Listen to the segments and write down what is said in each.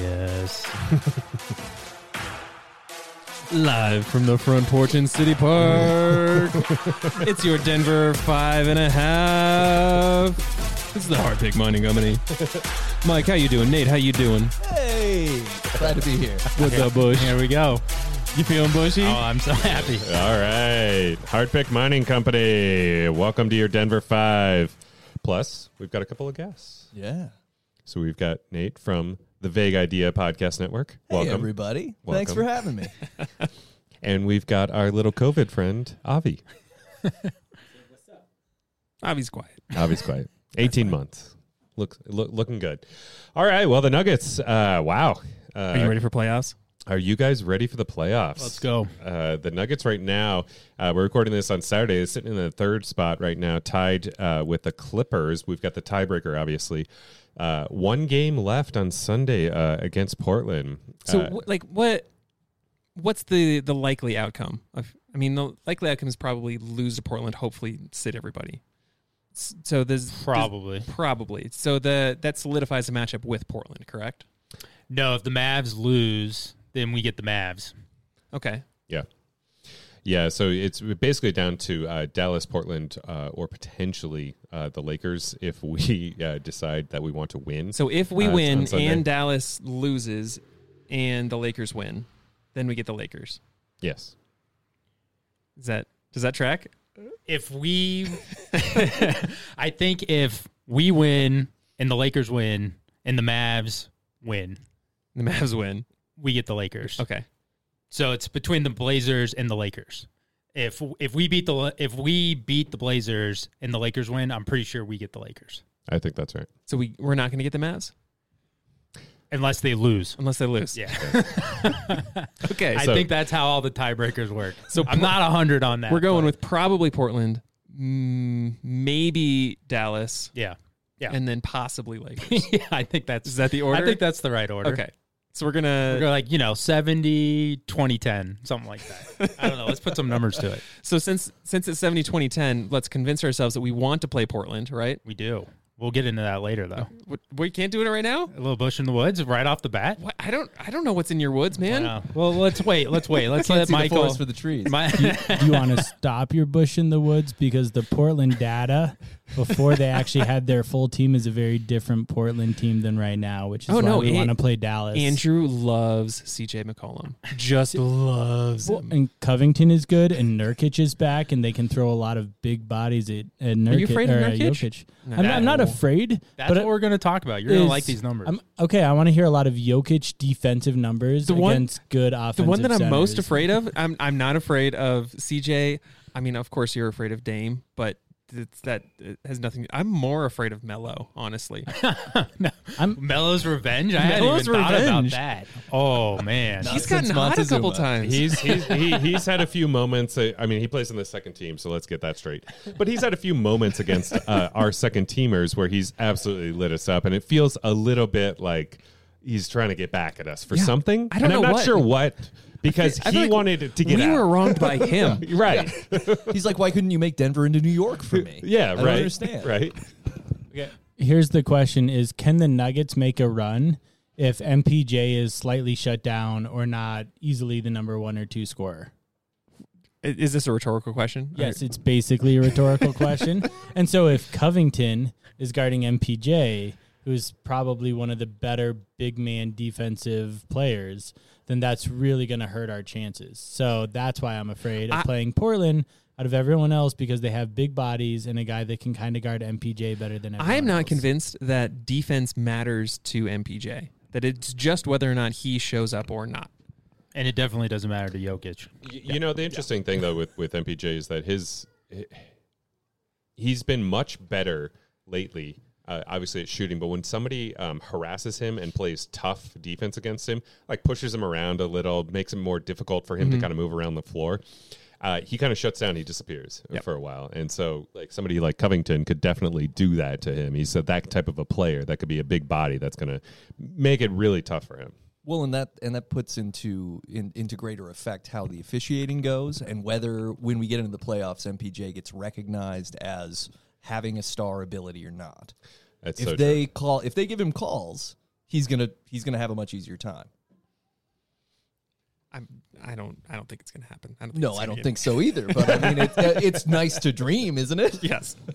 Yes. Live from the front porch in City Park. it's your Denver five and a half. This is the Hard Pick Mining Company. Mike, how you doing? Nate, how you doing? Hey, glad to be here. What's up, Bush? Here we go. You feeling bushy? Oh, I'm so happy. All right. Hard Pick Mining Company. Welcome to your Denver 5. Plus, we've got a couple of guests. Yeah. So we've got Nate from the Vague Idea Podcast Network. Hey, Welcome. everybody. Thanks for having me. and we've got our little COVID friend, Avi. Avi's quiet. Avi's quiet. 18 months. Looks look, looking good. All right. Well, the Nuggets. Uh, wow. Uh, Are you ready for playoffs? Are you guys ready for the playoffs? Let's go. Uh, the Nuggets right now, uh, we're recording this on Saturday, is sitting in the third spot right now, tied uh, with the Clippers. We've got the tiebreaker, obviously. Uh, one game left on Sunday uh, against Portland. So, Uh, like, what? What's the the likely outcome? Of, I mean, the likely outcome is probably lose to Portland. Hopefully, sit everybody. So there's there's- Probably. probably. So the that solidifies the matchup with Portland, correct? No, if the Mavs lose, then we get the Mavs. Okay. yeah. Yeah, so it's basically down to uh, Dallas, Portland, uh, or potentially uh, the Lakers if we uh, decide that we want to win. So if we Uh, win and Dallas loses and the Lakers win, then we get the Lakers. yes. Is that does that track? If we, I think if we win and the Lakers win and the Mavs win, The Mavs win. We get the Lakers. Okay. So it's between the Blazers and the Lakers. If if we beat the if we beat the Blazers and the Lakers win, I'm pretty sure we get the Lakers I think that's right. So we we're not going to get the Mavs unless they lose. unless they lose. Yeah, Okay. I So- think that's how all the tiebreakers work. So So I'm not hundred on that. we're going but- with probably Portland, mm, maybe Dallas, yeah, yeah, and then possibly Lakers. yeah. I think that's Is that the order? I think that's the right order. okay. So we're We're gonna. going like, you know, 70, 20, 10, something like that. I don't know. Let's put some numbers to it. So since since it's 70 20 10, let's convince ourselves that we want to play Portland, right? We do. We'll get into that later, though. W- We can't do it right now. A little bush in the woods right off the bat. What? I don't. I don't know what's in your woods, man. Well, let's wait. Let's wait. Let's Can't let see the Michael. for the trees. My, Do you want to stop your bush in the woods because the Portland data before they actually had their full team is a very different Portland team than right now, which is Oh, why no, we want to play Dallas. Andrew loves CJ McCollum. Just loves Well, him. and Covington is good, and Nurkic is back, and they can throw a lot of big bodies at, at Nurkic. Are you afraid of or, uh, Nurkic? Jokic. No. I'm, not, I'm not afraid, that's but what we're going to talk about. You're going to like these numbers. I'm, okay, I want to hear a lot of Jokic defensive numbers The one- against good offensive the one that I'm most afraid of. I'm I'm not afraid of CJ. I mean, of course you're afraid of Dame, but it's that it has nothing. I'm more afraid of Melo, honestly. no, I'm Melo's revenge. I hadn't Melo's even thought about revenge. that. Oh man, He's gotten hot a couple times. He's he's he, he's had a few moments. uh, I mean, he plays in the second team, so let's get that straight. But he's had a few moments against uh, our second teamers where he's absolutely lit us up, and it feels a little bit like he's trying to get back at us for Yeah. something. I don't and I'm not what. sure what because I he feel like wanted to get we out. were wronged by him. right. He's like, why couldn't you make Denver into New York for me? Yeah. I don't right. understand. Right. Here's the question: Is can the Nuggets make a run if MPJ is slightly shut down or not easily the number one or two scorer? Is this a rhetorical question? Yes, it's basically a rhetorical question. And so if Covington is guarding MPJ, who's probably one of the better big man defensive players, then that's really going to hurt our chances. So that's why I'm afraid of I- playing Portland out of everyone else because they have big bodies and a guy that can kind of guard MPJ better than everyone I am not else. convinced that defense matters to MPJ. That it's just whether or not he shows up or not. and it definitely doesn't matter to Jokic. Y- You know, the interesting thing though with with MPJ is that his he's been much better lately. Uh, obviously it's shooting, but when somebody um, harasses him and plays tough defense against him, like pushes him around a little, makes it more difficult for him to kind of move around the floor. Uh, he kind of shuts down. He disappears Yep. for a while, and so like somebody like Covington could definitely do that to him. He's a, that type of a player that could be a big body that's going to make it really tough for him. Well, and that and that puts into in, into greater effect how the officiating goes, and whether when we get into the playoffs, MPJ gets recognized as having a star ability or not. That's if so they call, if they give him calls, he's gonna he's gonna have a much easier time. I'm, I don't. I don't think it's going to happen. I don't think No, I gonna don't get- think so either. But I mean, it, uh, it's nice to dream, isn't it? Yes.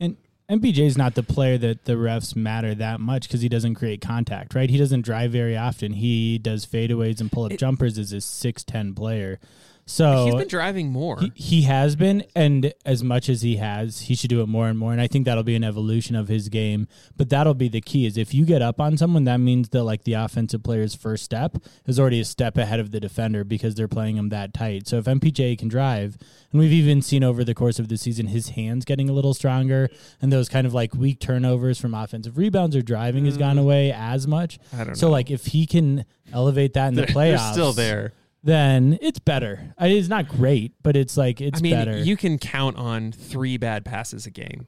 And MPJ is not the player that the refs matter that much because he doesn't create contact, right? He doesn't drive very often. He does fadeaways and pull up It- jumpers as a six ten player. So He's been driving more. he, he has been, and as much as he has, he should do it more and more. And I think that'll be an evolution of his game. But that'll be the key: is if you get up on someone, that means that like the offensive player's first step is already a step ahead of the defender because they're playing him that tight. So if MPJ can drive, and we've even seen over the course of the season his hands getting a little stronger, and those kind of like weak turnovers from offensive rebounds or driving has gone away as much. Mm. I don't So know. like if he can elevate that in the They're- playoffs, They're still there. Then it's better. It's not great, but it's like it's I mean, better. you can count on three bad passes a game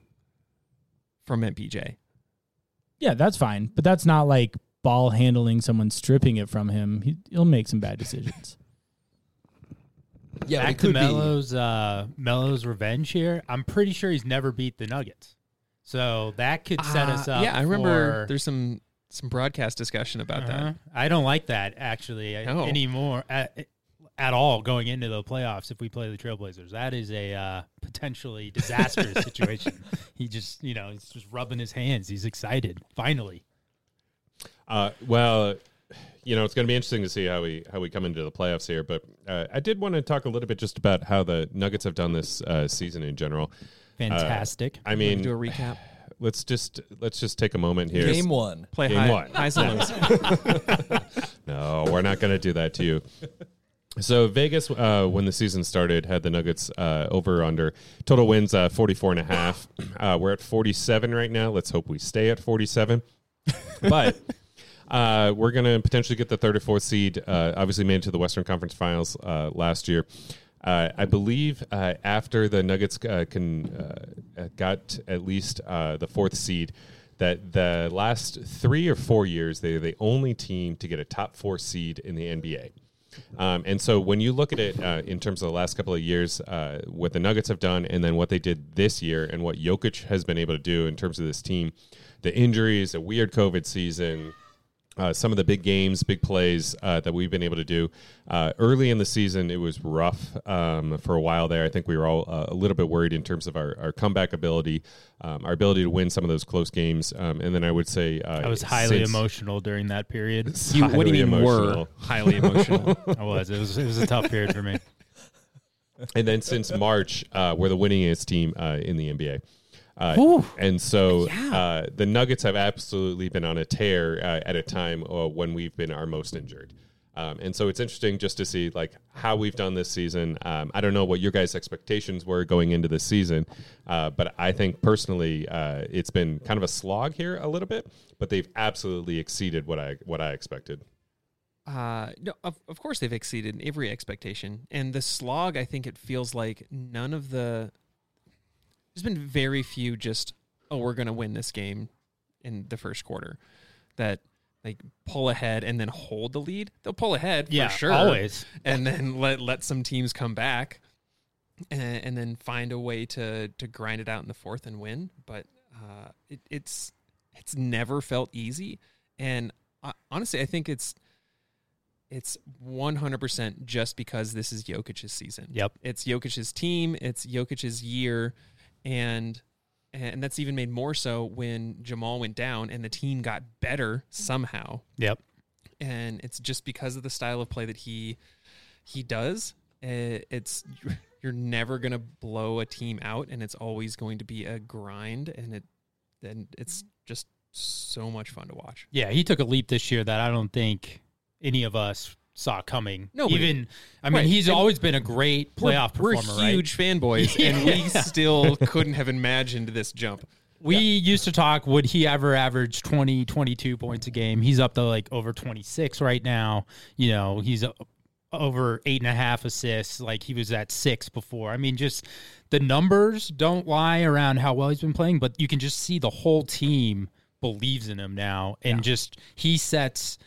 from MPJ. yeah, that's fine, but that's not like ball handling someone stripping it from him. He, he'll make some bad decisions. Yeah, Back to could be. Melo's uh, Melo's revenge here. I'm pretty sure he's never beat the Nuggets, so that could set us Uh, up. Yeah, I remember for- there's some some broadcast discussion about Uh-huh. that. I don't like that actually uh, No. anymore at, at all going into the playoffs if we play the Trailblazers. That is a uh, potentially disastrous situation. He just, you know, he's just rubbing his hands. He's excited. Finally. Uh, well, you know, it's going to be interesting to see how we how we come into the playoffs here. But uh, I did want to talk a little bit just about how the Nuggets have done this uh, season in general. Fantastic. I mean, Do a recap. Let's just let's just take a moment here. Game one. Play Game high, one. highs and lows. No, we're not going to do that to you. So Vegas, uh, when the season started, had the Nuggets uh, over under total wins uh, 44 and a half. Uh, we're at 47 right now. Let's hope we stay at 47. But uh, we're going to potentially get the third or fourth seed. Uh, obviously, made it to the Western Conference Finals uh, last year. Uh, I believe uh, after the Nuggets uh, can uh, got at least uh, the fourth seed, that the last three or four years they're the only team to get a top four seed in the NBA. Um, and so when you look at it uh, in terms of the last couple of years, uh, what the Nuggets have done, and then what they did this year, and what Jokic has been able to do in terms of this team, the injuries, a weird COVID season, uh, some of the big games, big plays uh, that we've been able to do. Uh, early in the season, it was rough um, for a while there. I think we were all uh, a little bit worried in terms of our, our comeback ability, um, our ability to win some of those close games. Um, and then I would say uh, I was highly emotional during that period. You, what do you mean emotional. were highly emotional? I was. It was. It was a tough period for me. and then since March, uh, we're the winningest team uh, in the NBA. Uh, and so uh, the Nuggets have absolutely been on a tear uh, at a time uh, when we've been our most injured. Um, and so it's interesting just to see like how we've done this season. Um, I don't know what your guys' expectations were going into the season, uh, but I think personally uh, it's been kind of a slog here a little bit. But they've absolutely exceeded what I what I expected. Uh, no, of, of course they've exceeded every expectation. And the slog, I think it feels like none of the. There's been very few just, oh, we're going to win this game in the first quarter that like pull ahead and then hold the lead. They'll pull ahead Yeah, for sure. always. And then let, let some teams come back and, and then find a way to, to grind it out in the fourth and win. But uh, it, it's, it's never felt easy. And uh, honestly, I think it's, it's 100% just because this is Jokic's season. Yep. It's Jokic's team, it's Jokic's year and and that's even made more so when Jamal went down and the team got better somehow. Yep. And it's just because of the style of play that he he does. It's you're never going to blow a team out and it's always going to be a grind and it then it's just so much fun to watch. Yeah, he took a leap this year that I don't think any of us saw coming. No, Even, I mean, Right. he's And always been a great playoff we're, performer, we're right? huge fanboys and we still couldn't have imagined this jump. We used to talk, would he ever average 20, 22 points a game? He's up to like over 26 right now. You know, he's over eight and a half assists. Like he was at six before. I mean, just the numbers don't lie around how well he's been playing, but you can just see the whole team believes in him now. And just he sets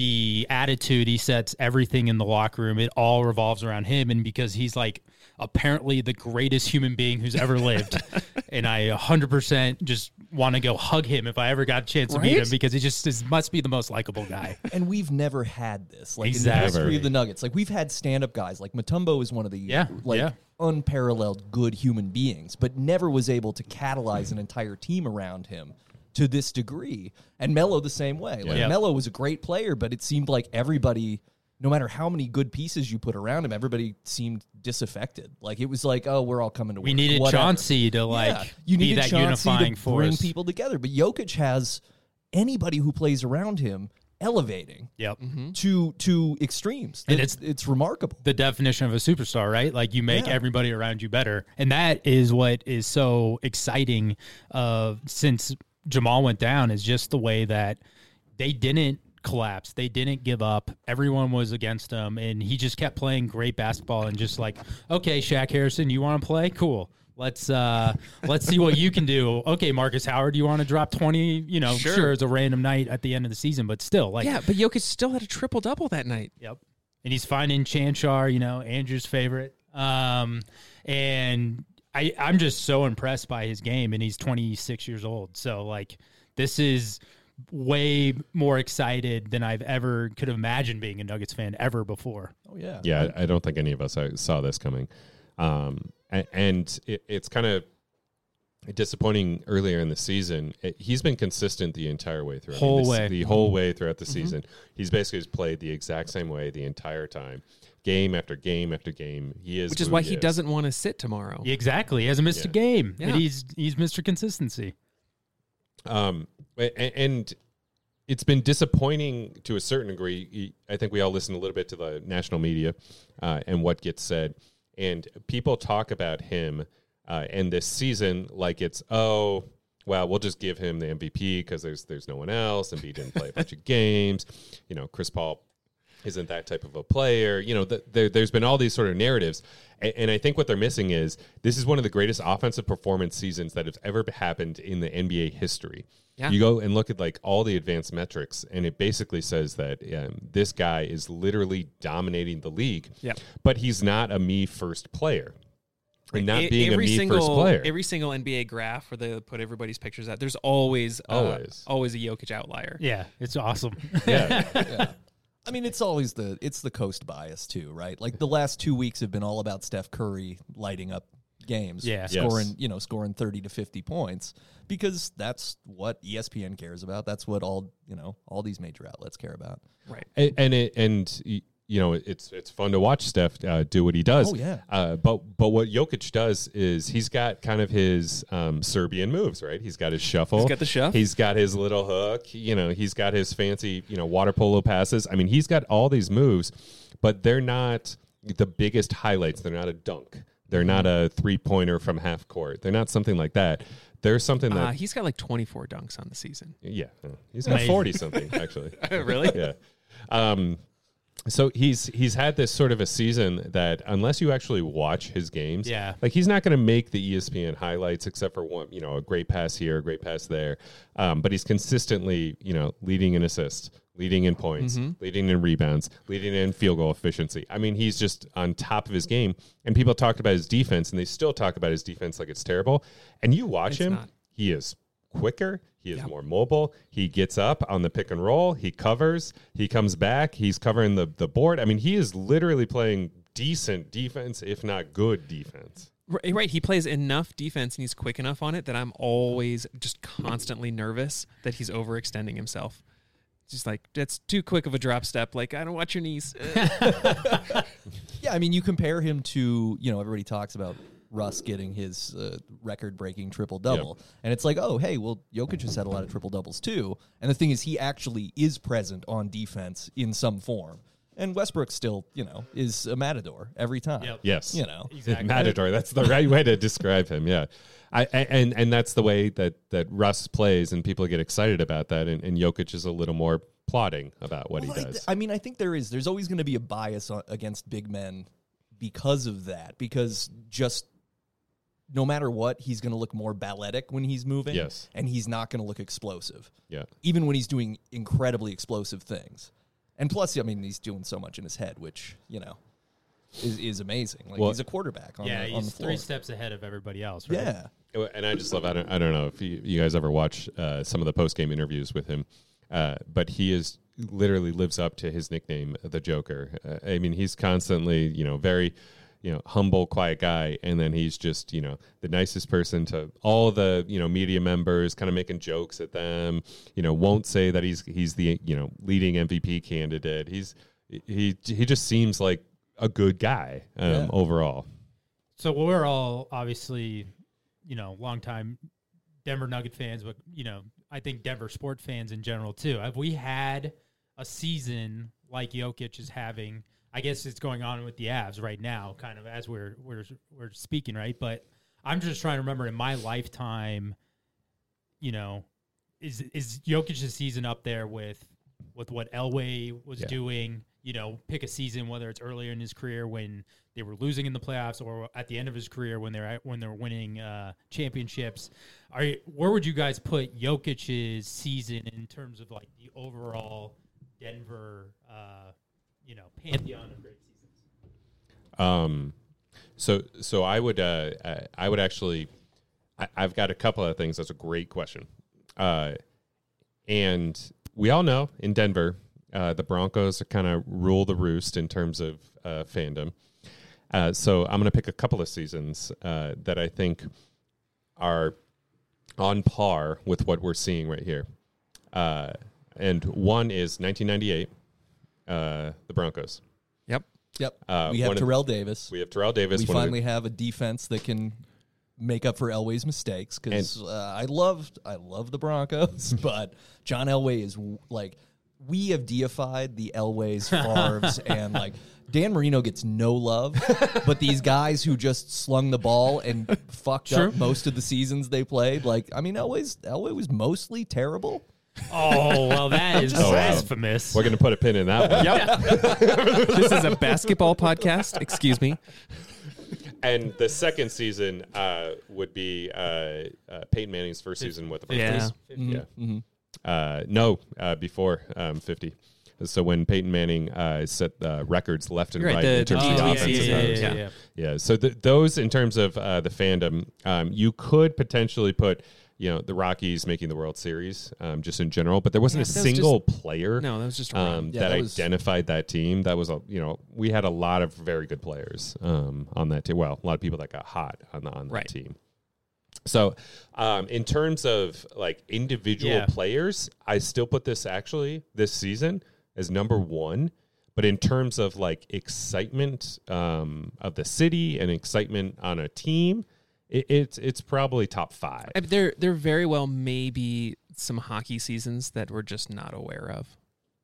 the attitude he sets everything in the locker room it all revolves around him and because he's like apparently the greatest human being who's ever lived and i 100% just want to go hug him if i ever got a chance to meet him because he just is, must be the most likable guy and we've never had this like in the history of the Nuggets. Like we've had stand-up guys. Like Mutombo is one of the Yeah, like yeah. unparalleled good human beings, but never was able to catalyze an entire team around him to this degree. And Melo the same way. Like Yeah. Melo was a great player, but it seemed like everybody. No matter how many good pieces you put around him, everybody seemed disaffected. Like it was like, oh, we're all coming to work. we work. needed Whatever. Chauncey to like Yeah, you be needed that Chauncey unifying to bring people together. But Jokic has anybody who plays around him elevating yep to to extremes. And it's it's remarkable. the definition of a superstar, right? Like you make Yeah. everybody around you better, and that is what is so exciting. Uh, since Jamal went down, is just the way that they didn't collapse, they didn't give up. Everyone was against him, and he just kept playing great basketball and just like, okay, Shaq Harrison, you want to play? Cool. Let's uh let's see what you can do. Okay, Markus Howard, you want to drop twenty? You know, Sure. sure. it's a random night at the end of the season, but still, like, Yeah, but Jokic still had a triple double that night. Yep. And he's finding Cancar, you know, Andrew's favorite. Um, and I, I'm just so impressed by his game, and he's 26 years old. So, like, this is way more excited than I've ever could have imagined being a Nuggets fan ever before. Oh yeah. Yeah, I I don't think any of us uh, saw this coming. Um, a- and it, it's kind of disappointing earlier in the season. It- he's been consistent the entire way through. I mean, Whole this- way. The whole way throughout the season. He's basically just played the exact same way the entire time. Game after game after game. He is Which is why he is. doesn't want to sit tomorrow. Exactly. He hasn't missed a game. Yeah. And he's he's Mr. Consistency. Um, a- and it's been disappointing to a certain degree. I think we all listen a little bit to the national media uh, and what gets said, and people talk about him uh, and this season like it's oh. Well, we'll just give him the MVP because there's there's no one else, and he didn't play a bunch of games. You know, Chris Paul isn't that type of a player. You know, the, there, there's been all these sort of narratives, and, and I think what they're missing is this is one of the greatest offensive performance seasons that have ever happened in the NBA history. Yeah. You go and look at like all the advanced metrics, and it basically says that um, this guy is literally dominating the league. Yeah. but he's not a me first player. And not E- being a every me single, first player. Every single NBA graph where they put everybody's pictures out, there's always uh, Always. always a Jokic outlier. Yeah, it's awesome. yeah, I mean, it's always the it's the coast bias too, right? Like the last two weeks have been all about Steph Curry lighting up games, Yeah. Yes. scoring you know scoring thirty to fifty points because that's what ESPN cares about. That's what all you know all these major outlets care about. Right. and and, it, and y- you know it's it's fun to watch Steph uh, do what he does. Oh, yeah. Uh, but but what Jokic does is he's got kind of his um, Serbian moves, right? He's got his shuffle. He's got the shuff. He's got his little hook. You know, he's got his fancy you know water polo passes. I mean, he's got all these moves, but they're not the biggest highlights. They're not a dunk. They're not a three pointer from half court. They're not something like that. There's something that Uh, he's got like 24 dunks on the season. yeah, he's got forty something actually. really? yeah. Um, so he's he's had this sort of a season that unless you actually watch his games, Yeah. like he's not going to make the ESPN highlights except for one, you know, a great pass here, a great pass there. Um, but he's consistently, you know, leading in assists, leading in points, leading in rebounds, leading in field goal efficiency. I mean, he's just on top of his game. And people talked about his defense, and they still talk about his defense like it's terrible. And you watch It's him, not. he is quicker. He is more mobile. He gets up on the pick and roll. He covers. He comes back. He's covering the, the board. I mean, he is literally playing decent defense, if not good defense. Right, right. He plays enough defense and he's quick enough on it that I'm always just constantly nervous that he's overextending himself. Just like that's too quick of a drop step. Like I don't watch your knees. Yeah, I mean, you compare him to you know everybody talks about Russ getting his uh, record-breaking triple double, and it's like, oh, hey, well, Jokic has had a lot of triple doubles too. And the thing is, he actually is present on defense in some form. And Westbrook still, you know, is a matador every time. Yep. Yes, You know. Exactly. matador. That's the right way to describe him. Yeah, I, I and and that's the way that that Russ plays, and people get excited about that. And, and Jokic is a little more plodding about what Well, he I- does. I mean, I think there is. There's always going to be a bias on, against big men because of that. Because just no matter what, he's going to look more balletic when he's moving. Yes. and he's not going to look explosive, yeah, even when he's doing incredibly explosive things. And plus, I mean, he's doing so much in his head, which you know is is amazing. Like Well- he's a quarterback on, yeah, the, on the he's floor. three steps ahead of everybody else. Right? Yeah, And I just love. I don't. I don't know if you, you guys ever watch uh, some of the post game interviews with him, uh, but he is literally lives up to his nickname, the Joker. Uh, I mean, he's constantly, you know, very, you know, humble, quiet guy, and then he's just, you know, the nicest person to all the, you know, media members, kind of making jokes at them. You know, won't say that he's he's the, you know, leading MVP candidate. He's he he just seems like a good guy um, Yeah. overall. So we're all obviously, you know, longtime Denver Nugget fans, but you know, I think Denver sport fans in general too. Have we had a season like Jokic is having? I guess it's going on with the Avs right now, kind of as we're we're we're speaking, right? But I'm just trying to remember in my lifetime, you know, is is Jokic's season up there with with what Elway was Yeah. doing? You know, pick a season whether it's earlier in his career when they were losing in the playoffs, or at the end of his career when they're when they're winning uh, championships. Are you, where would you guys put Jokic's season in terms of like the overall Denver, uh, you know, pantheon of great seasons? Um, so so I would uh, I- would actually I, I've got a couple of things. That's a great question. Uh, and we all know in Denver, uh, the Broncos kind of rule the roost in terms of uh, fandom. Uh, so I'm going to pick a couple of seasons uh, that I think are on par with what we're seeing right here. Uh, and one is 1998, uh, the Broncos. Yep. yep. Uh, we have one of- Terrell Davis. We have Terrell Davis. we one of the- finally have a defense that can make up for Elway's mistakes because uh, I love I love the Broncos, but John Elway is w- like we have deified the Elways, Favres, and like Dan Marino gets no love, but these guys who just slung the ball and fucked up most of the seasons they played, like I mean Elway's Elway was mostly terrible. Oh well, that is Oh, wow. blasphemous. We're going to put a pin in that one. this is a basketball podcast. Excuse me. And the second season uh, would be uh, uh, Peyton Manning's first season with the Yeah. Broncos. Yeah. Uh, no, uh, before um, 50. So when Peyton Manning uh, set uh, records left and Right, right, the- in terms the of the GTC, offensive yeah, numbers. yeah, yeah. Yeah, so th- those in terms of uh, the fandom, um, you could potentially put, you know, the Rockies making the World Series um, just in general, but there wasn't Yeah, a was single player No, that was just um. Yeah, that, that was- identified that team. That was a you know we had a lot of very good players um, on that team. Well, a lot of people that got hot on the, on that Right. team. So, um, in terms of like individual Yeah. players, I still put this actually this season as number one. But in terms of like excitement um, of the city and excitement on a team, it, it's it's probably top five. I- There, there very well may be some hockey seasons that we're just not aware of.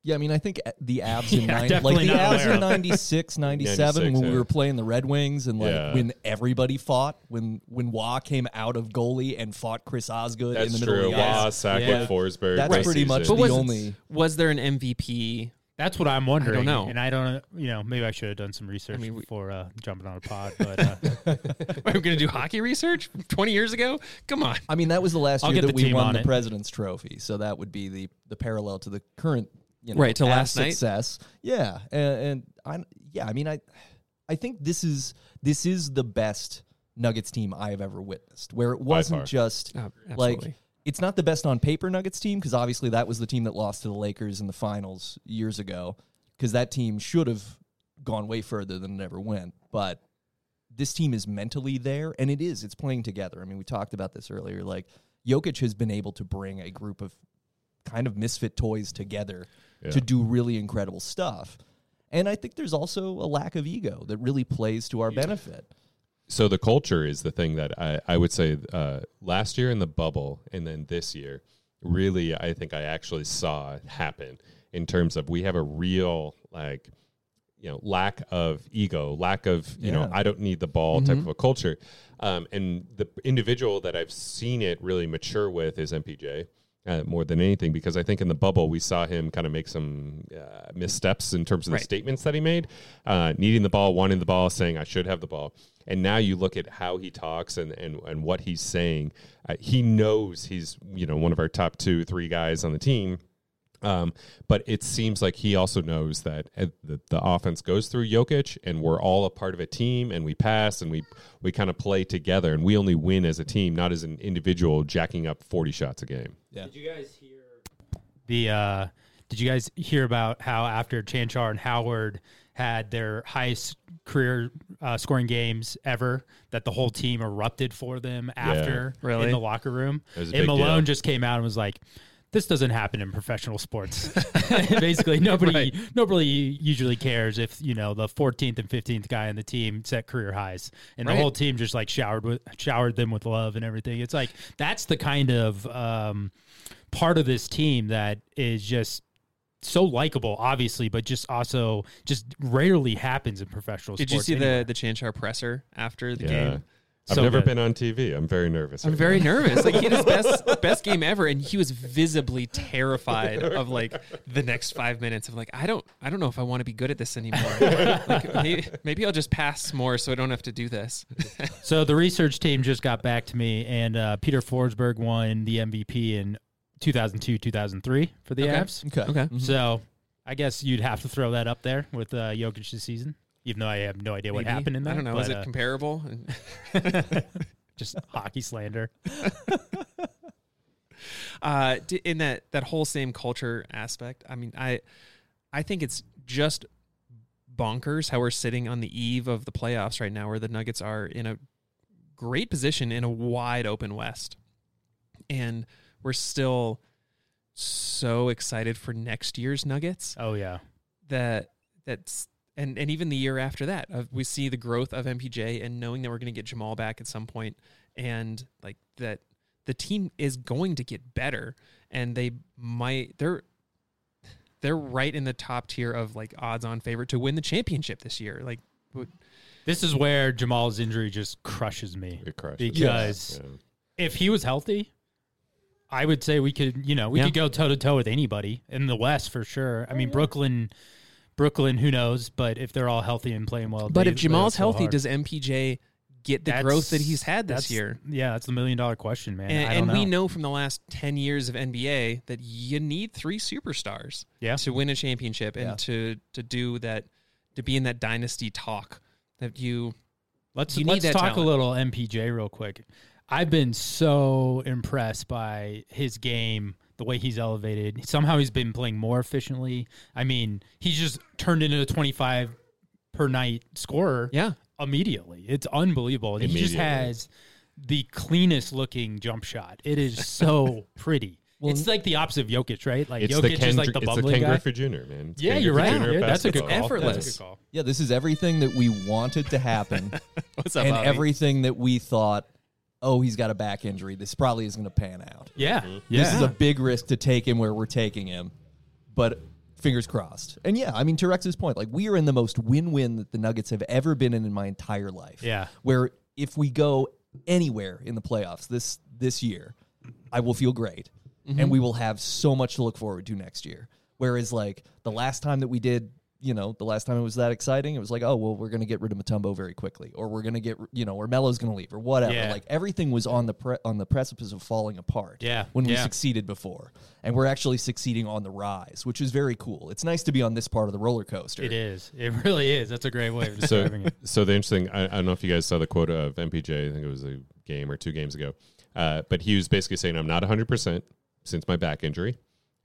Yeah, I mean, I think uh, the Avs in Yeah, nine, like definitely the Avs in 96, 97 96, when we were playing the Red Wings and like Yeah. when everybody fought, when when Roy came out of goalie and fought Chris Osgood in That's the middle true. of the ice. Roy, Sakic, Yeah. Forsberg. That's this pretty much season. the was, only- was there an MVP? That's what I'm wondering. I don't know. and I don't. You know, maybe I should have done some research mean, we- before uh, jumping on a pod. But uh, Are we going to do hockey research 20 years ago? Come on. I mean, that was the last I'll year that we won the it. President's Trophy, so that would be the the parallel to the current, you know, Right, to Avs last night? success. Yeah, and, and I yeah, I mean, I I think this is this is the best Nuggets team I have ever witnessed, where it wasn't just Uh, like absolutely. It's not the best on paper Nuggets team because obviously that was the team that lost to the Lakers in the finals years ago because that team should have gone way further than it ever went. But this team is mentally there, and it is. It's playing together. I mean, we talked about this earlier. Like Jokic has been able to bring a group of kind of misfit toys together Yeah. to do really incredible stuff. And I think there's also a lack of ego that really plays to our benefit. So the culture is the thing that I, I would say uh, last year in the bubble and then this year really i think i actually saw happen in terms of we have a real like you know lack of ego lack of you know i don't need the ball type of a culture. Um, and the individual that i've seen it really mature with is mpj uh, more than anything because I think in the bubble we saw him kind of make some uh, missteps in terms of the statements that he made, uh, needing the ball, wanting the ball, saying I should have the ball. And now you look at how he talks and and, and what he's saying. Uh, he knows he's you know one of our top two three guys on the team. Um, but it seems like he also knows that uh, the, the offense goes through Jokic, and we're all a part of a team, and we pass, and we we kind of play together, and we only win as a team, not as an individual jacking up forty shots a game. Did you guys hear the? uh Did you guys hear about how after Cancar and Howard had their highest career uh, scoring games ever, that the whole team erupted for them after Really? in the locker room? It was a And Malone deal. just came out and was like. This doesn't happen in professional sports. Basically, nobody nobody usually cares if you know the 14th and 15th guy on the team set career highs, and Right. the whole team just like showered with showered them with love and everything. It's like that's the kind of um, part of this team that is just so likable, obviously, but just also just rarely happens in professional sports. Did you see anywhere. the the Cancar presser after the Yeah. game? I've So never good. been on TV. I'm very nervous. I'm right very now. nervous. Like he had his best best game ever, and he was visibly terrified of like the next five minutes of like I don't I don't know if I want to be good at this anymore. like maybe, maybe I'll just pass more so I don't have to do this. So the research team just got back to me, and uh, Peter Forsberg won the MVP in 2002, 2003 for the Okay. Avs. Okay. Okay. So I guess you'd have to throw that up there with uh, Jokic this season, even though I have no idea what Maybe. happened in that. I don't know. Is it uh, comparable? just hockey slander? uh, in that that whole same culture aspect. I mean, I I think it's just bonkers how we're sitting on the eve of the playoffs right now, where the Nuggets are in a great position in a wide open West, and we're still so excited for next year's Nuggets Oh yeah, that that's and and even the year after that uh, we see the growth of MPJ and knowing that we're going to get Jamal back at some point and like that the team is going to get better and they might they're they're right in the top tier of like odds on favorite to win the championship this year like what- this is where Jamal's injury just crushes me It crushes. because Yeah. if he was healthy. I would say we could, you know, we Yeah. could go toe to toe with anybody in the West for sure. I mean, Brooklyn, Brooklyn, who knows? But if they're all healthy and playing well, but they- if Jamal's healthy hard. does MPJ get the That's- growth that he's had this year Yeah, that's the million dollar question, man. and, I don't and we know. know from the last 10 years of NBA that you need three superstars Yeah. to win a championship and Yeah. to to do that to be in that dynasty talk that you Let's You need let's talk talent. a little MPJ real quick. I've been so impressed by his game, the way he's elevated. Somehow he's been playing more efficiently. I mean, he's just turned into a 25 per night scorer yeah immediately. It's unbelievable. And he just has the cleanest looking jump shot. It is so pretty. it's like the opposite of Jokic, right? Like It's Jokic the Ken, is like the it's the bubbling Ken guy. Griffey Jr. Man. It's Yeah, Ken you're Griffey right. Jr. dude. That's a good basketball. call. That's a good call. Yeah, this is everything that we wanted to happen what's up and Bobby? everything that we thought, oh, he's got a back injury. This probably is going to pan out. Yeah. Mm-hmm. Yeah. This is a big risk to take him where we're taking him, but fingers crossed. And yeah, I mean, to Rex's point, like we are in the most win-win that the Nuggets have ever been in in my entire life. Yeah. Where if we go anywhere in the playoffs this this year, I will feel great, and we will have so much to look forward to next year. Whereas like the last time that we did. You know, the last time it was that exciting, it was like, oh well, we're going to get rid of Mutombo very quickly, or we're going to get, you know, or Melo's going to leave, or whatever. Yeah. Like everything was on the pre- on the precipice of falling apart Yeah. when we Yeah. succeeded before. And we're actually succeeding on the rise, which is very cool. It's nice to be on this part of the roller coaster. It is. It really is. That's a great way of so, describing it. so the interesting, I, I don't know if you guys saw the quote of MPJ. I think it was a game or two games ago, uh, but he was basically saying, "I'm not 100 percent since my back injury,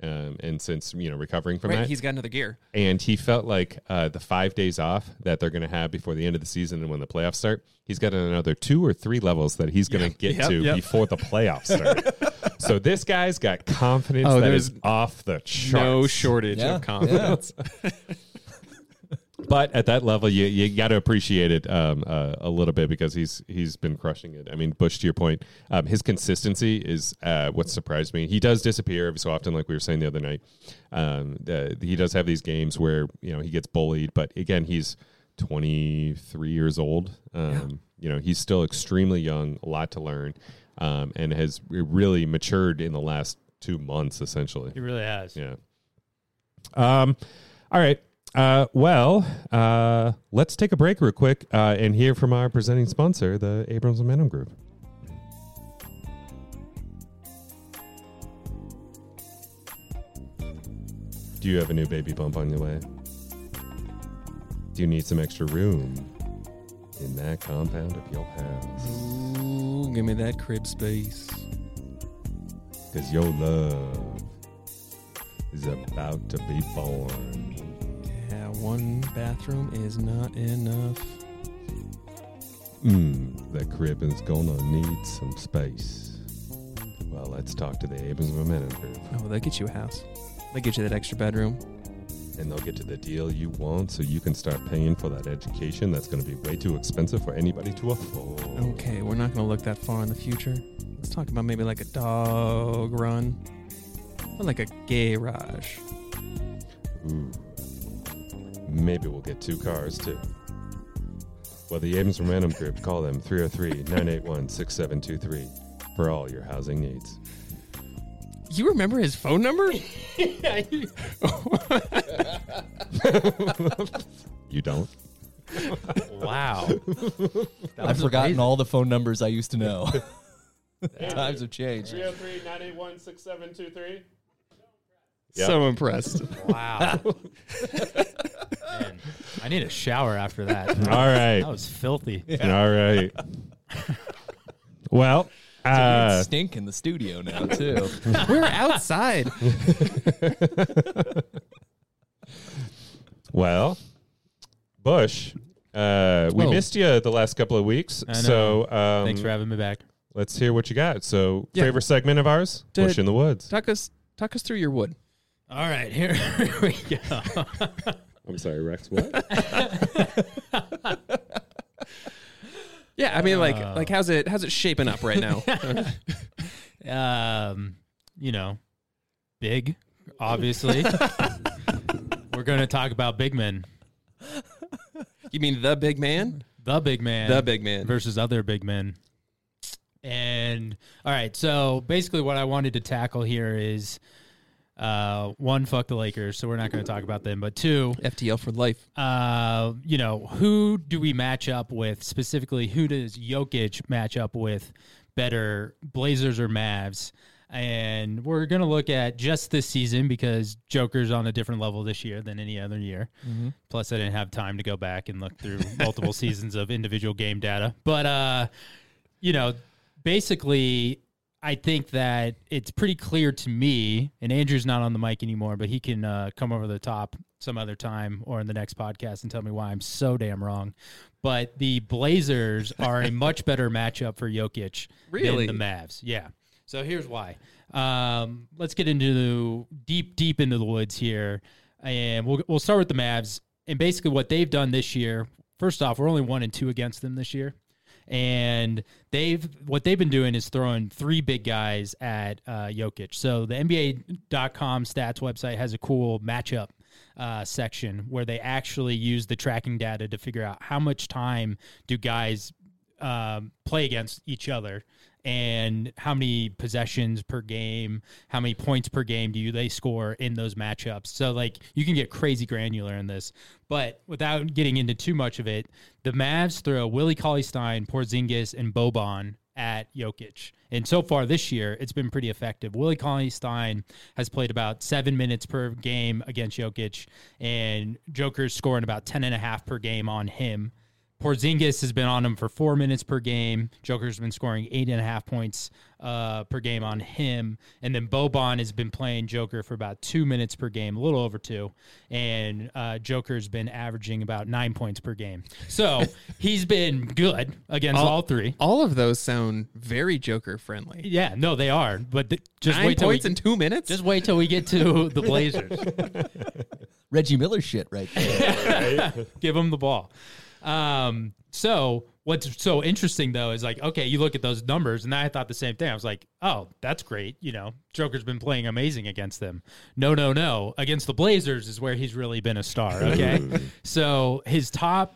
um, and since you know recovering from right that." he's got another gear and he felt like uh, the five days off that they're going to have before the end of the season and when the playoffs start, he's got another two or three levels that he's going to get Yep, to yep. before the playoffs start. so this guy's got confidence Oh, that there's is off the charts. no shortage Yeah, of confidence But at that level, you you got to appreciate it um, uh, a little bit because he's he's been crushing it. I mean, Bush, to your point, um, his consistency is uh, what surprised me. He does disappear every so often, like we were saying the other night. Um, the, he does have these games where you know he gets bullied, but again, he's 23 years old. Um, You know, he's still extremely young, a lot to learn, um, and has really matured in the last two months, essentially. He really has. Yeah. Um. All right. Uh. Well. Uh. Let's take a break real quick. Uh. And hear from our presenting sponsor, the Abrams Momentum Group. Do you have a new baby bump on your way? Do you need some extra room in that compound of your house? Ooh, give me that crib space. Because your love is about to be born. One bathroom is not enough. Mmm, that crib is gonna need some space. Well, let's talk to the Abrams Momentum Group, Oh, they'll get you a house. They'll get you that extra bedroom. and they'll get you the deal you want so you can start paying for that education that's gonna be way too expensive for anybody to afford. Okay, we're not going to look that far in the future. Let's talk about maybe like a dog run. Or like a garage. Ooh. Maybe we'll get two cars too. Well, the Abrams Momentum Group, call them 303 981 6723 for all your housing needs. You remember his phone number? You don't? Wow. I've forgotten all the phone numbers I used to know. Times have changed. 303 981 6723. So impressed. Wow. Man, I need a shower after that. All right. That was filthy. All right. Well, uh, stink in the studio now too. We're outside. well, Bush, uh, we Oh. missed you the last couple of weeks. I know. So um, Thanks for having me back. let's hear what you got. So, Yeah. favorite segment of ours? Did- Bush in the Woods. Talk us, talk us through your wood. All right, here, here we go. I'm sorry, Rex. What? Yeah, I mean, like, Uh. like how's it, how's it shaping up right now? um, you know, big, obviously. We're going to talk about big men. you mean the big man? The big man. The big man. versus other big men. And all right, so basically, what I wanted to tackle here is uh, one, fuck the Lakers, so we're not going to talk about them. But two, FTL for life. uh, you know, who do we match up with specifically? Who does Jokic match up with better, Blazers or Mavs? And we're going to look at just this season because Joker's on a different level this year than any other year. Plus, I didn't have time to go back and look through multiple seasons of individual game data. But, uh, you know, basically, I think that it's pretty clear to me, and Andrew's not on the mic anymore, but he can uh, come over the top some other time or in the next podcast and tell me why I'm so damn wrong. But the Blazers are a much better matchup for Jokic Really? than the Mavs. Yeah. So here's why. Um, let's get into the deep, deep into the woods here, and we'll we'll start with the Mavs. And basically, what they've done this year. First off, we're only one and two against them this year and they've what they've been doing is throwing three big guys at uh, Jokic. So the NBA.com stats website has a cool matchup uh, section where they actually use the tracking data to figure out how much time do guys um, play against each other and how many possessions per game, how many points per game do you they score in those matchups. So like you can get crazy granular in this, but without getting into too much of it, the Mavs throw Willie Cauley Stein, Porzingis, and Boban at Jokic. And so far this year, it's been pretty effective. Willie Cauley Stein has played about seven minutes per game against Jokic, and Joker's scoring about 10 and a half per game on him. Porzingis has been on him for four minutes per game. Joker's been scoring eight and a half points uh, per game on him, and then Boban has been playing Joker for about two minutes per game, a little over two, and uh, Joker's been averaging about nine points per game. So he's been good against All- all, three. All of those sound very Joker friendly. Yeah, no, they are. But th- just Nine wait till we, points in two minutes. just wait till we get to the Blazers. Reggie Miller shit right there. give him the ball. Um, so what's so interesting though is like, okay, you look at those numbers, and I thought the same thing. I was like, oh, that's great. You know, Joker's been playing amazing against them. No, no, no. Against the Blazers is where he's really been a star. Okay, so his top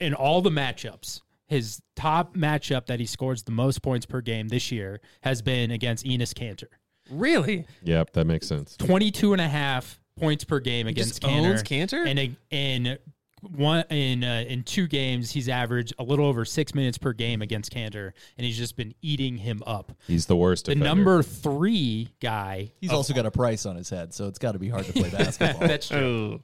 in all the matchups. His top matchup that he scores the most points per game this year has been against Enes Kanter. really? Yep, that makes sense. 22 and a half points per game against just Kanter. owns Kanter? And, and one in uh, in two games, he's averaged a little over six minutes per game against Kanter, and he's just been eating him up. He's the worst. The defender. number three guy, He's also got a price on his head, so it's got to be hard to play basketball. that's true.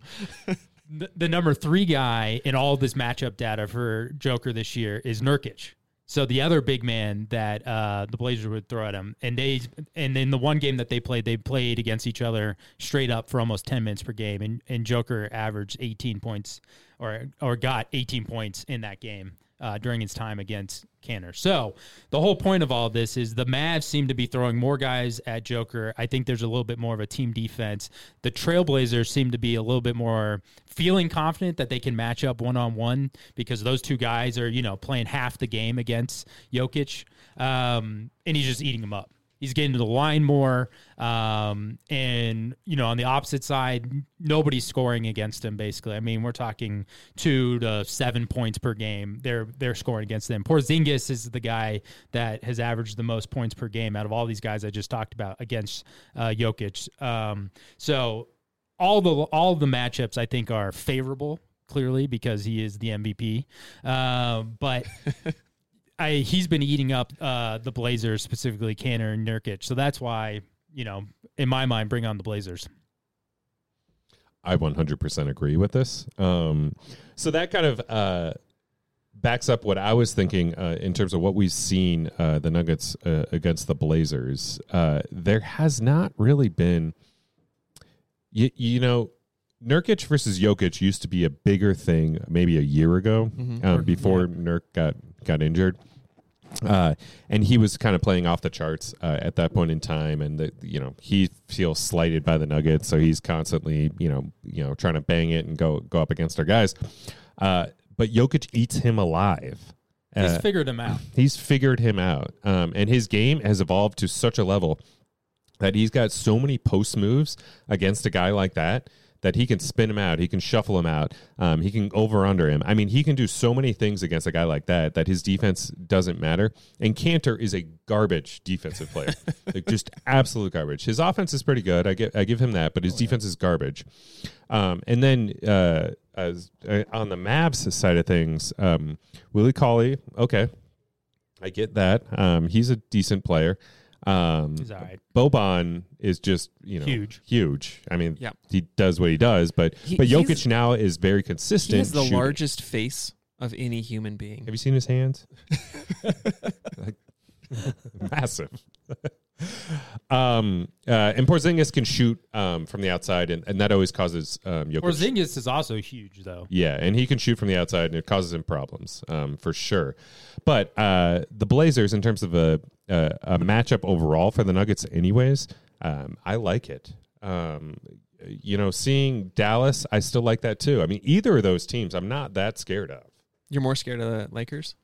Oh, the, the number three guy in all this matchup data for Joker this year is Nurkic. So the other big man that uh, the Blazers would throw at him, and they and in the one game that they played, they played against each other straight up for almost ten minutes per game, and, and Joker averaged eighteen points or or got eighteen points in that game uh, during his time against Kanter. So the whole point of all this is the Mavs seem to be throwing more guys at Joker. I think there's a little bit more of a team defense. The Trailblazers seem to be a little bit more feeling confident that they can match up one on one because those two guys are you know playing half the game against Jokic, um, and he's just eating them up. He's getting to the line more, um, and you know on the opposite side, nobody's scoring against him. Basically, I mean we're talking two to seven points per game. They're they're scoring against them. Porzingis is the guy that has averaged the most points per game out of all these guys I just talked about against uh, Jokic. Um, so all the all the matchups I think are favorable. Clearly, because he is the MVP, uh, but I he's been eating up uh, the Blazers, specifically Kanter and Nurkic. So that's why, you know, in my mind, bring on the Blazers. I 100% agree with this. Um, so that kind of uh, backs up what I was thinking uh, in terms of what we've seen uh, the Nuggets uh, against the Blazers. Uh, there has not really been, you, you know, Nurkic versus Jokic used to be a bigger thing maybe a year ago um, before Nurk got got injured. Uh, and he was kind of playing off the charts uh, at that point in time, and the, you know he feels slighted by the Nuggets, so he's constantly you know you know trying to bang it and go go up against our guys. Uh, but Jokic eats him alive. He's Uh, figured him out. he's figured him out, um, and his game has evolved to such a level that he's got so many post moves against a guy like that that he can spin him out, he can shuffle him out, um, he can over under him. I mean, he can do so many things against a guy like that that his defense doesn't matter. And Kanter is a garbage defensive player, like just absolute garbage. His offense is pretty good, I give I give him that, but his defense is garbage. Um, and then uh, as uh, on the Mavs side of things, um, Willie Cauley, okay, I get that. Um, he's a decent player. Um, He's all right. Boban is just you know Huge. huge. I mean, Yeah. he does what he does, but He- but Jokic now is very he consistent. has the shooting. largest face of any human being. Have you seen his hands? Like, massive. um, uh, and Porzingis can shoot um, from the outside, and, and that always causes um, Jokic. Porzingis is also huge, though. Yeah, and he can shoot from the outside, and it causes him problems um, for sure. But uh, the Blazers, in terms of a, a a matchup overall for the Nuggets, anyways, um, I like it. Um, you know, seeing Dallas, I still like that too. I mean, either of those teams, I'm not that scared of. You're more scared of the Lakers?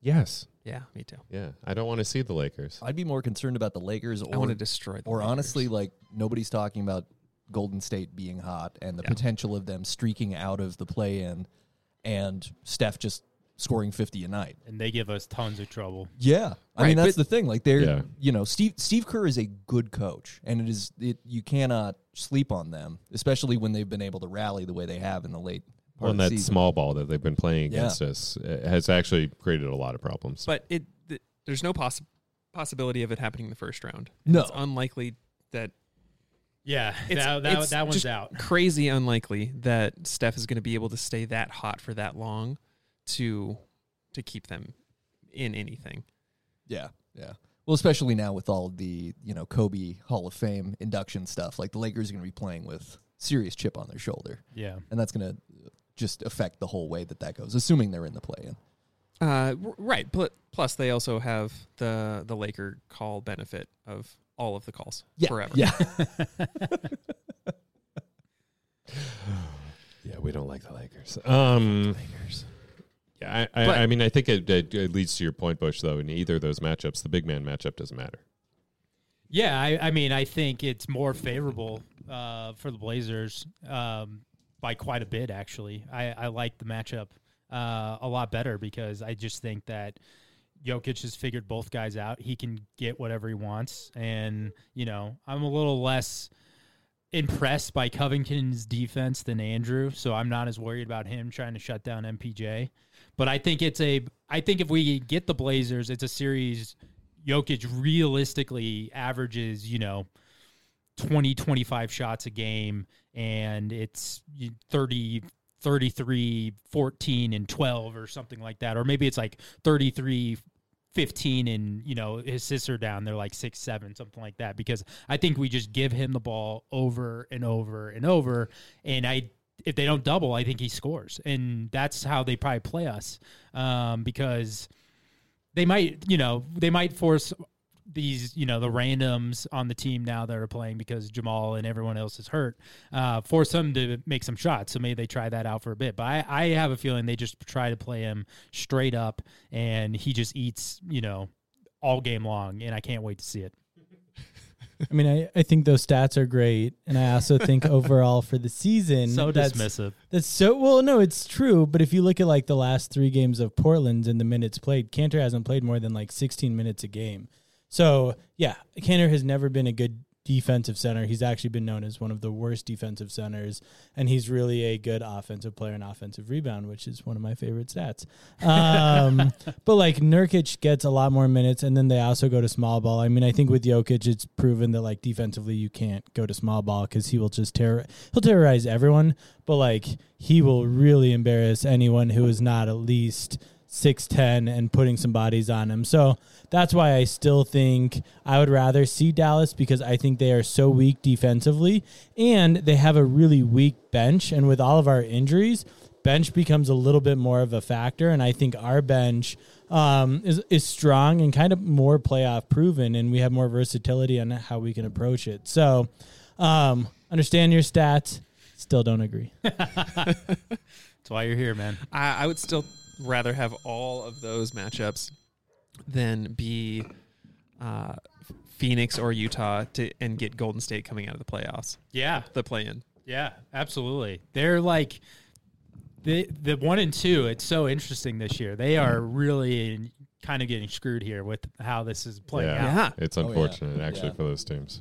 Yes, Yeah, me too. yeah, I don't want to see the Lakers. I'd be more concerned about the Lakers I or want to destroy the or Lakers. honestly, like nobody's talking about Golden State being hot and the Yeah. potential of them streaking out of the play in and Steph just scoring 50 a night. And they give us tons of trouble. Yeah. I Right, mean that's but- the thing. Like they're Yeah. you know, Steve Steve Kerr is a good coach and it is it you cannot sleep on them, especially when they've been able to rally the way they have in the late part Well, of and the that season. small ball that they've been playing Yeah. against us uh, has actually created a lot of problems. But it th- there's no possi- possibility of it happening in the first round. No. It's unlikely that Yeah, It's- that, that, it's that one's just out. crazy unlikely that Steph is going to be able to stay that hot for that long to to keep them in anything. Yeah, yeah. Well, especially now with all the you know Kobe Hall of Fame induction stuff, like the Lakers are going to be playing with serious chip on their shoulder, Yeah. and that's going to just affect the whole way that that goes, assuming they're in the play-in. Uh, right. Pl- plus, they also have the the Laker call benefit of all of the calls forever. Yeah, yeah, we don't like the Lakers. Um, Lakers. Yeah, I, I, But- I mean, I think it, it, it leads to your point, Bush. Though in either of those matchups, the big man matchup doesn't matter. Yeah, I, I mean, I think it's more favorable uh, for the Blazers um, by quite a bit. Actually, I, I like the matchup uh, a lot better because I just think that Jokic has figured both guys out. He can get whatever he wants, and you know, I'm a little less impressed by Covington's defense than Andrew, so I'm not as worried about him trying to shut down MPJ. But I think it's a I think if we get the Blazers, it's a series Jokic realistically averages, you know, 20 25 shots a game and it's 30 33 14 and 12 or something like that. Or maybe it's like 33 15 and you know his sister down. They're like 6 7 something like that because I think we just give him the ball over and over and over. And I if they don't double I think he scores. And that's how they probably play us um, because they might, you know, they might force these, you know, the randoms on the team now that are playing because Jamal and everyone else is hurt, uh, force them to make some shots. So maybe they try that out for a bit. But I, I have a feeling they just try to play him straight up and he just eats, you know, all game long. And I can't wait to see it. I mean, I, I think those stats are great, and I also think overall for the season, So that's, dismissive. That's so well. No, it's true. But if you look at like the last three games of Portland's and the minutes played, Kanter hasn't played more than like 16 minutes a game. So yeah, Kanter has never been a good defensive center. He's actually been known as one of the worst defensive centers, and he's really a good offensive player and offensive rebound, which is one of my favorite stats. Um, but like Nurkic gets a lot more minutes, and then they also go to small ball. I mean, I think with Jokic, it's proven that like defensively you can't go to small ball because he will just terror he'll terrorize everyone, but like he will really embarrass anyone who is not at least. 6'10 and putting some bodies on him. So that's why I still think I would rather see Dallas because I think they are so weak defensively and they have a really weak bench. And with all of our injuries, bench becomes a little bit more of a factor. And I think our bench um, is, is strong and kind of more playoff proven, and we have more versatility on how we can approach it. So um, understand your stats. Still don't agree. That's why you're here, man. I, I would still rather have all of those matchups than be uh, Phoenix or Utah to and get Golden State coming out of the playoffs, Yeah. the play in. Yeah, absolutely. They're like the the one and two. It's so interesting this year. They are really kind of getting screwed here with how this is playing Yeah. out. Yeah. It's Oh, yeah. unfortunate actually Yeah. for those teams.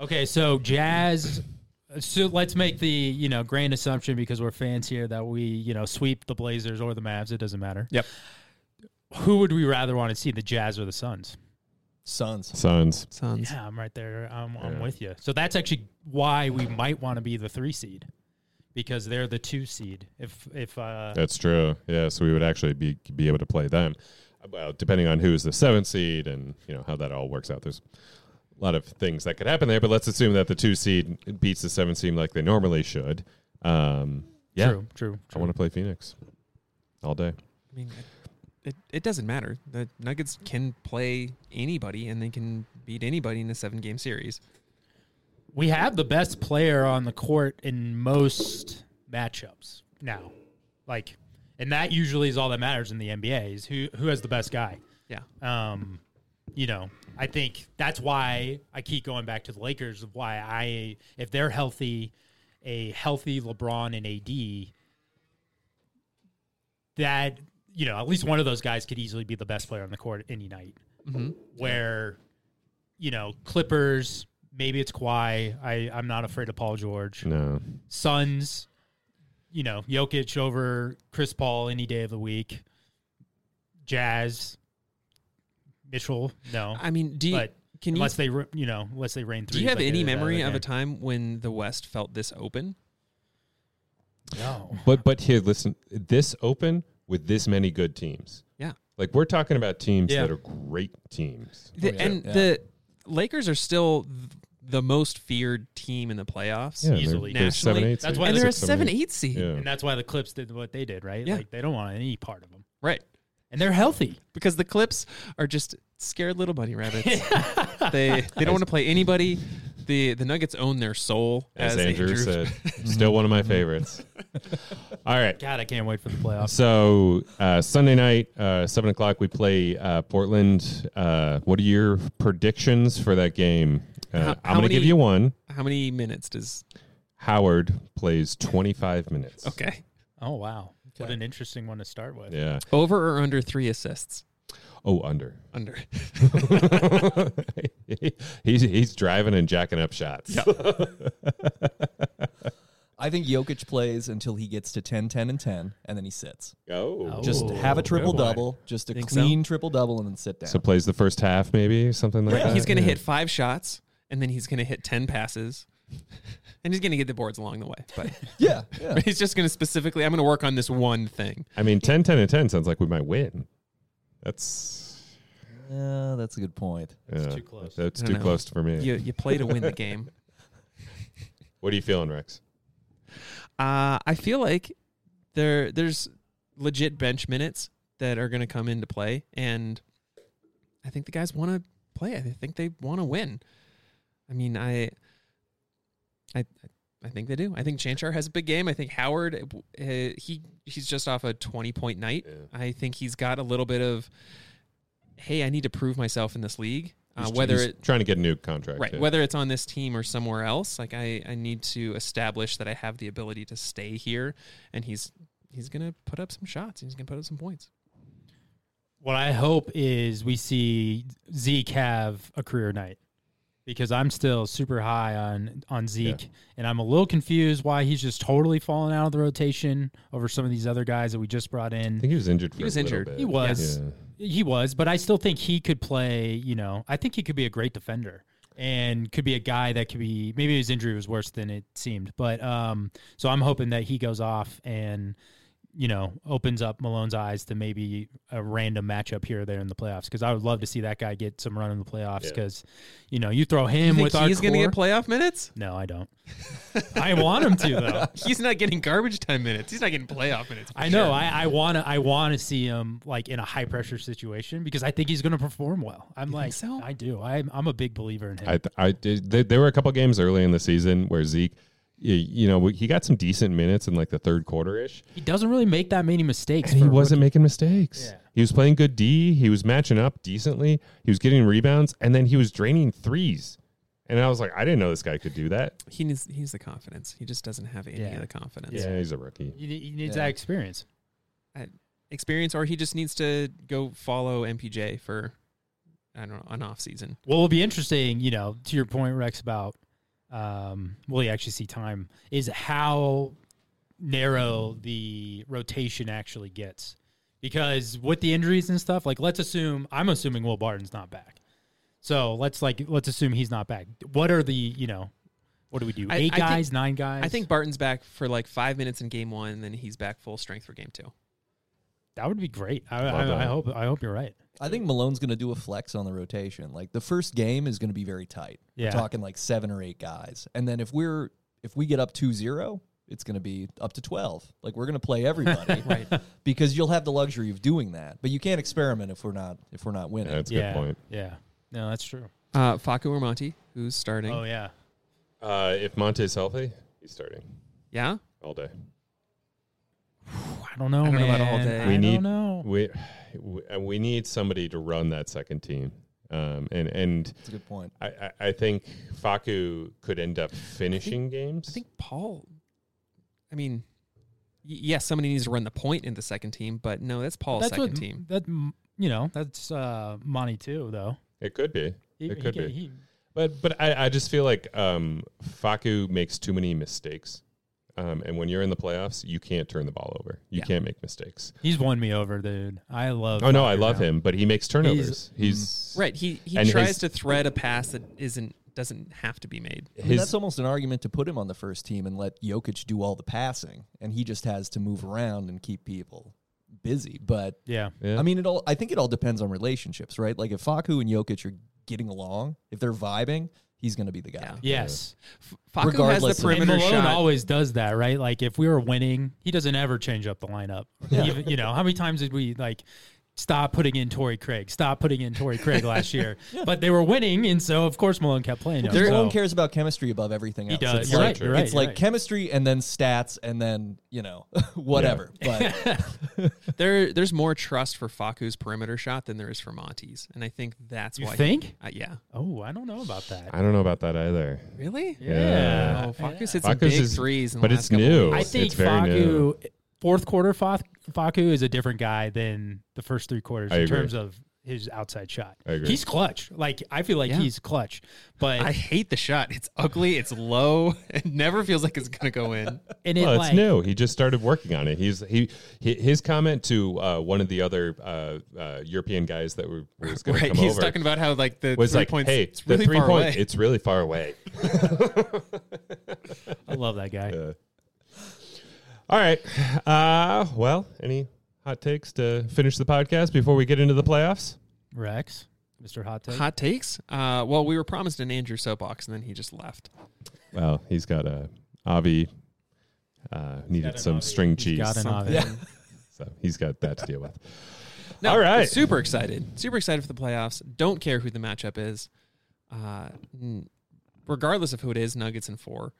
Okay, so Jazz. So let's make the you know grand assumption because we're fans here that we you know sweep the Blazers or the Mavs. It doesn't matter. Yep. Who would we rather want to see, the Jazz or the Suns? Suns. Suns. Suns. Yeah, I'm right there. I'm, I'm with you. So that's actually why we might want to be the three seed because they're the two seed. If if uh, That's true. Yeah, so we would actually be be able to play them. Well, depending on who's the seventh seed and you know how that all works out. There's a lot of things that could happen there, but let's assume that the two seed beats the seven seed like they normally should. Um, yeah, True, true. I want to play Phoenix all day. I mean, it, it doesn't matter. The Nuggets can play anybody and they can beat anybody in a seven game series. We have the best player on the court in most matchups now. Like, and that usually is all that matters in the NBA is who who has the best guy. Yeah. Um, you know, I think that's why I keep going back to the Lakers of why I if they're healthy, a healthy LeBron and AD, that you know at least one of those guys could easily be the best player on the court any night. Mm-hmm. Where, you know, Clippers maybe it's Kawhi. I I'm not afraid of Paul George. No, Suns, you know, Jokic over Chris Paul any day of the week. Jazz, Mitchell, no. I mean, do you, but can you unless they, you know, unless they rain through. do you have any memory of a time when the West felt this open? No. but but here, listen, this open with this many good teams. Yeah. Like we're talking about teams Yeah. that are great teams. The, oh, yeah. and Yeah. the Lakers are still th- the most feared team in the playoffs. Yeah, they're- Easily. they're seven, eight That's seed, why and they're a six, seven, eight. eight seed. Yeah. And that's why the Clips did what they did, right? Yeah. Like they don't want any part of them. Right. And they're healthy. Because the Clips are just scared little bunny rabbits. they they don't want to play anybody. The the Nuggets own their soul, As, Andrew, said, still one of my favorites. All right. God, I can't wait for the playoffs. So uh, Sunday night, uh, seven o'clock, we play uh, Portland. Uh, what are your predictions for that game? Uh, How- I'm going to many- give you one. How many minutes does? Howard plays 25 minutes. Okay. Oh wow. What an interesting one to start with. Yeah. Over or under three assists? Oh, under. Under. he's he's driving and jacking up shots. I think Jokic plays until he gets to 10, 10, and 10, and then he sits. Oh, Just have a oh, triple double, just a Think so? clean triple double, and then sit down. so plays the first half, maybe something like Right. that. He's going to Yeah. hit five shots, and then he's going to hit 10 passes. And he's going to get the boards along the way. But yeah, yeah. he's just going to specifically, I'm going to work on this one thing. I mean, 10, 10, and 10 sounds like we might win. That's Yeah, that's a good point. yeah, too close. That's too know. close for me. You, you play to win the game. What are you feeling, Rex? Uh, I feel like there there's legit bench minutes that are going to come into play, and I think the guys want to play. I think they want to win. I mean, I, I, I think they do. I think Cancar has a big game. I think Howard, uh, he he's just off a twenty point night. Yeah. I think he's got a little bit of, hey, I need to prove myself in this league. Uh, He's- whether he's it trying to get a new contract, right yeah. whether it's on this team or somewhere else like i i need to establish that i have the ability to stay here and he's he's gonna put up some shots he's gonna put up some points What I hope is we see Zeke have a career night because I'm still super high on on Zeke, and I'm a little confused why he's just totally falling out of the rotation over some of these other guys that we just brought in. I think he was injured. For He was a injured. bit. He was. Yeah. He was, but I still think he could play. You know, I think he could be a great defender and could be a guy that could be. Maybe his injury was worse than it seemed, but um, so I'm hoping that he goes off and you know opens up Malone's eyes to maybe a random matchup here or there in the playoffs because I would love to see that guy get some run in the playoffs Yeah. because you know you throw you him think with our he's gonna get playoff minutes no, I don't. I want him to though. he's not getting garbage time minutes he's not getting playoff minutes I know. sure. I, I want to. I want to see him like in a high pressure situation because I think he's going to perform well. I'm You like, so? I do. I'm. I'm a big believer in him. I, th- I did. There, there were a couple games early in the season where Zeke, you, you know, he got some decent minutes in like the third quarter ish. he doesn't really make that many mistakes. And he wasn't rookie. making mistakes. Yeah. He was playing good D. He was matching up decently. He was getting rebounds, and then he was draining threes. And I was like, I didn't know this guy could do that. he needs he needs the confidence he just doesn't have any Yeah. of the confidence Yeah, he's a rookie. He, he needs Yeah. that experience. experience or he just needs to go follow mpj for i don't know an off season What will be interesting, you know, to your point, Rex, about um, will you actually see time is how narrow the rotation actually gets. Because with the injuries and stuff, like let's assume I'm assuming Will Barton's not back. So let's like let's assume he's not back. What are the you know what do we do? Eight I think- guys, nine guys? i think barton's back for like five minutes in game one and then he's back full strength for game two that would be great. I, I, I hope I hope you're right. I think Malone's going to do a flex on the rotation. Like the first game is going to be very tight. Yeah. We're talking like seven or eight guys. And then if we're if we get up 2-0, it's going to be up to 12. Like we're going to play everybody. right Because you'll have the luxury of doing that. But you can't experiment if we're not if we're not winning. Yeah, that's a yeah, good point. Yeah. No, that's true. uh facu or monte who's starting Oh yeah. Uh, if Monte's healthy, he's starting yeah all day. I don't know, I don't know about all day. I We don't need- know. We we, uh, we need somebody to run that second team. Um, and and That's a good point. I, I, I think Facu could end up finishing games. i think paul i mean y- yes somebody needs to run the point in the second team but no that's paul's that's second what, team That you know, that's uh Monte too, though. it could be. He, It he could can- be. he- But but I, I just feel like um, Facu makes too many mistakes. Um, and when you're in the playoffs, you can't turn the ball over. You Yeah. can't make mistakes. he's won me over, dude. I love. Oh no, I love now. him, but he makes turnovers. He's, right he he tries his- to thread a pass that isn't doesn't have to be made I mean, his that's almost an argument to put him on the first team and let Jokic do all the passing, and he just has to move around and keep people busy. But Yeah. yeah. I mean, it all. I think it all depends on relationships, right? Like if Facu and Jokic are getting along, if they're vibing, he's going to be the guy. Yeah. Yes. F- facu has Regardless the of- And perimeter Malone shot always does that, right? Like if we were winning, he doesn't ever change up the lineup. Even, you know, how many times did we like stop putting in Torrey Craig, stop putting in Torrey Craig last year? But they were winning, and so of course Malone kept playing him. Because Malone cares about chemistry above everything else. He else. does. It's You're like, right. You're right. It's you're like right. chemistry and then stats and then you know whatever. But there there's more trust for Facu's perimeter shot than there is for Monte's, and I think that's why You why. think? uh, yeah. Oh, I don't know about that. I don't know about that either. Really? Yeah. Oh, Facu's Yeah. hit some Facu's big is- threes, in but the it's last couple new. weeks. I think it's very new. Facu fourth quarter Fa- Facu is a different guy than the first three quarters I in agree. terms of his outside shot. I agree. He's clutch. Like I feel like Yeah. he's clutch, but I hate the shot. It's ugly. It's low. It never feels like it's gonna go in. and it Well, it's like new. He just started working on it. He's he, he his comment to uh, one of the other uh, uh, European guys that were was going to Right. come He's over talking about how like the was three like, points. "Hey, it's really the three far point, away. it's really far away." I love that guy. Yeah. All right. Uh, well, any hot takes to finish the podcast before we get into the playoffs? Rex, Mr. Hot Take. Hot takes. Uh, well, we were promised an Andrew soapbox, and then he just left. Well, he's got a Avi uh, needed some Avi. string He's cheese, got an Avi. Yeah. so he's got that to deal with. No, All right. super excited. Super excited for the playoffs. Don't care who the matchup is. Uh, regardless of who it is, Nuggets and four.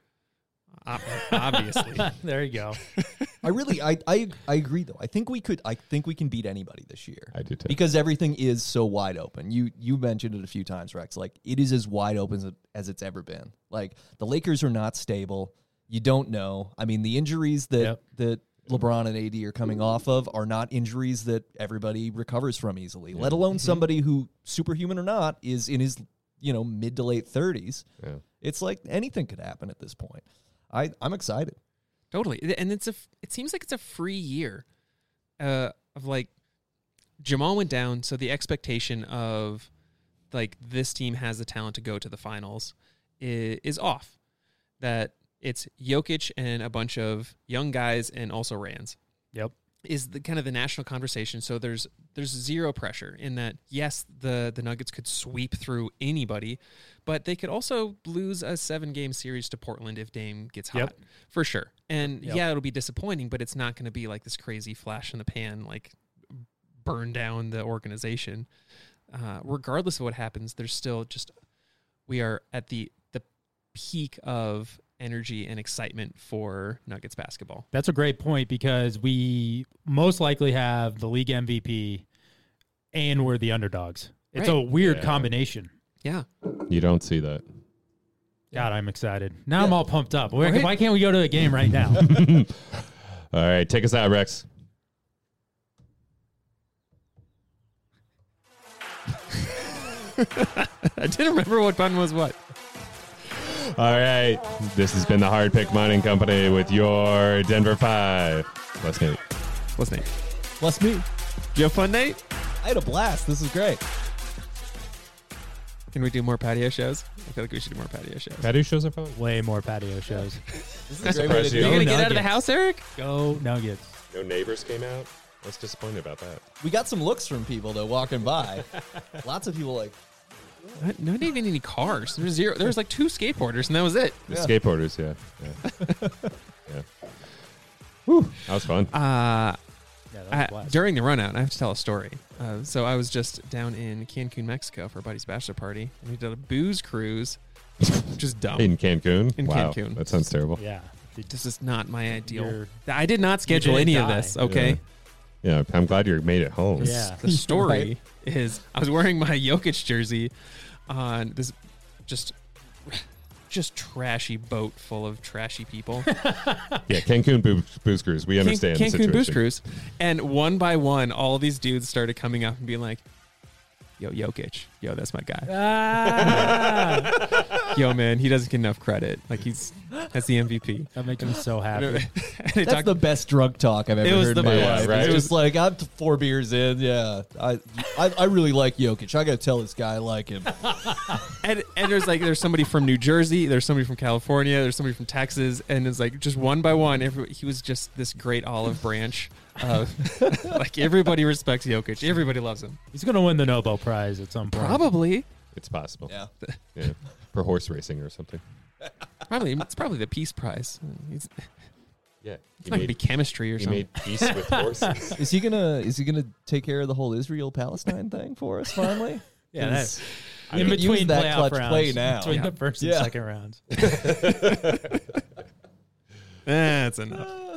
Ob- Obviously. there you go. I really, I, I, I agree though. I think we could. I think we can beat anybody this year. I do too. because everything is so wide open. You you mentioned it a few times, Rex. Like it is as wide open as, it, as it's ever been. Like the Lakers are not stable. You don't know. I mean, the injuries that Yep. that LeBron and AD are coming off of are not injuries that everybody recovers from easily. Let alone mm-hmm. somebody who, superhuman or not, is in his you know mid to late thirties. Yeah. It's like anything could happen at this point. I I'm excited. Totally, and it's a. f- It seems like it's a free year, uh, of like Jamal went down, so the expectation of like this team has the talent to go to the finals is, is off. That it's Jokic and a bunch of young guys and also Rands Yep. Is the kind of the national conversation. So there's there's zero pressure in that. Yes, the the Nuggets could sweep through anybody, but they could also lose a seven game series to Portland if Dame gets hot Yep. for sure. And Yep. yeah, it'll be disappointing, but it's not going to be like this crazy flash in the pan, like burn down the organization. Uh, regardless of what happens, there's still just we are at the the peak of energy and excitement for Nuggets basketball. That's a great point because we most likely have the league MVP and we're the underdogs. It's a weird Yeah. combination. Yeah, You don't see that. God, I'm excited. Now I'm all pumped up. Why, Right? why can't we go to a game right now? All right, take us out, Rex. I didn't remember what button was what. All right, this has been the Hard Pick Mining Company with your Denver Five. Let's Nate. What's name? Plus me. Did you have fun, Nate? I had a blast. This is great. Can we do more patio shows? I feel like we should do more patio shows. Patio shows are fun. Way more patio shows. This is a great way to surprised do you. Are you gonna Go get out of the Nuggets. house, Eric? Go Nuggets. No neighbors came out. I was disappointed about that. We got some looks from people though walking by. Lots of people like, Not, not even any cars. There was zero. There was like two skateboarders, and that was it. The Yeah. skateboarders, yeah, yeah, yeah. Whew, that was fun. Uh, Yeah, that was I, a blast. during the run out, I have to tell a story. Uh, so I was just down in Cancun, Mexico for a buddy's bachelor party, and we did a booze cruise, which is dumb. In Cancun. In wow, Cancun. That sounds terrible. yeah. this is not my ideal. You're- I did not schedule didn't any of die. this. Okay. Yeah, I'm glad you made it home. Yeah. The story is I was wearing my Jokic jersey on this just just trashy boat full of trashy people. Yeah, Cancun booze, booze cruise. We understand Can- the Cancun situation. Booze Cruise. And one by one, all these dudes started coming up and being like, Yo, Jokic. Yo, that's my guy. Ah, Yo, man, he doesn't get enough credit. Like he's that's the MVP. that makes him so happy. That's talked- the best drug talk I've ever It was heard the in my best, life. right? It's just like I'm four beers in. Yeah, I, I I really like Jokic. I got to tell this guy I like him. and, and there's like there's somebody from New Jersey, there's somebody from California, there's somebody from Texas, and it's like just one by one, every, he was just this great olive branch. Of, like everybody respects Jokic, everybody loves him. He's going to win the Nobel Prize at some point. Probably, It's possible. Yeah, Yeah. For horse racing or something. probably it's probably the Peace Prize. It's, Yeah. it's He not gonna be chemistry or he something. made peace with horses. is he gonna is he gonna take care of the whole Israel Palestine thing for us finally? Yeah, that, You in could use between that playoff clutch rounds, play now. between Yeah. the first Yeah. and second rounds. That's enough. Ah.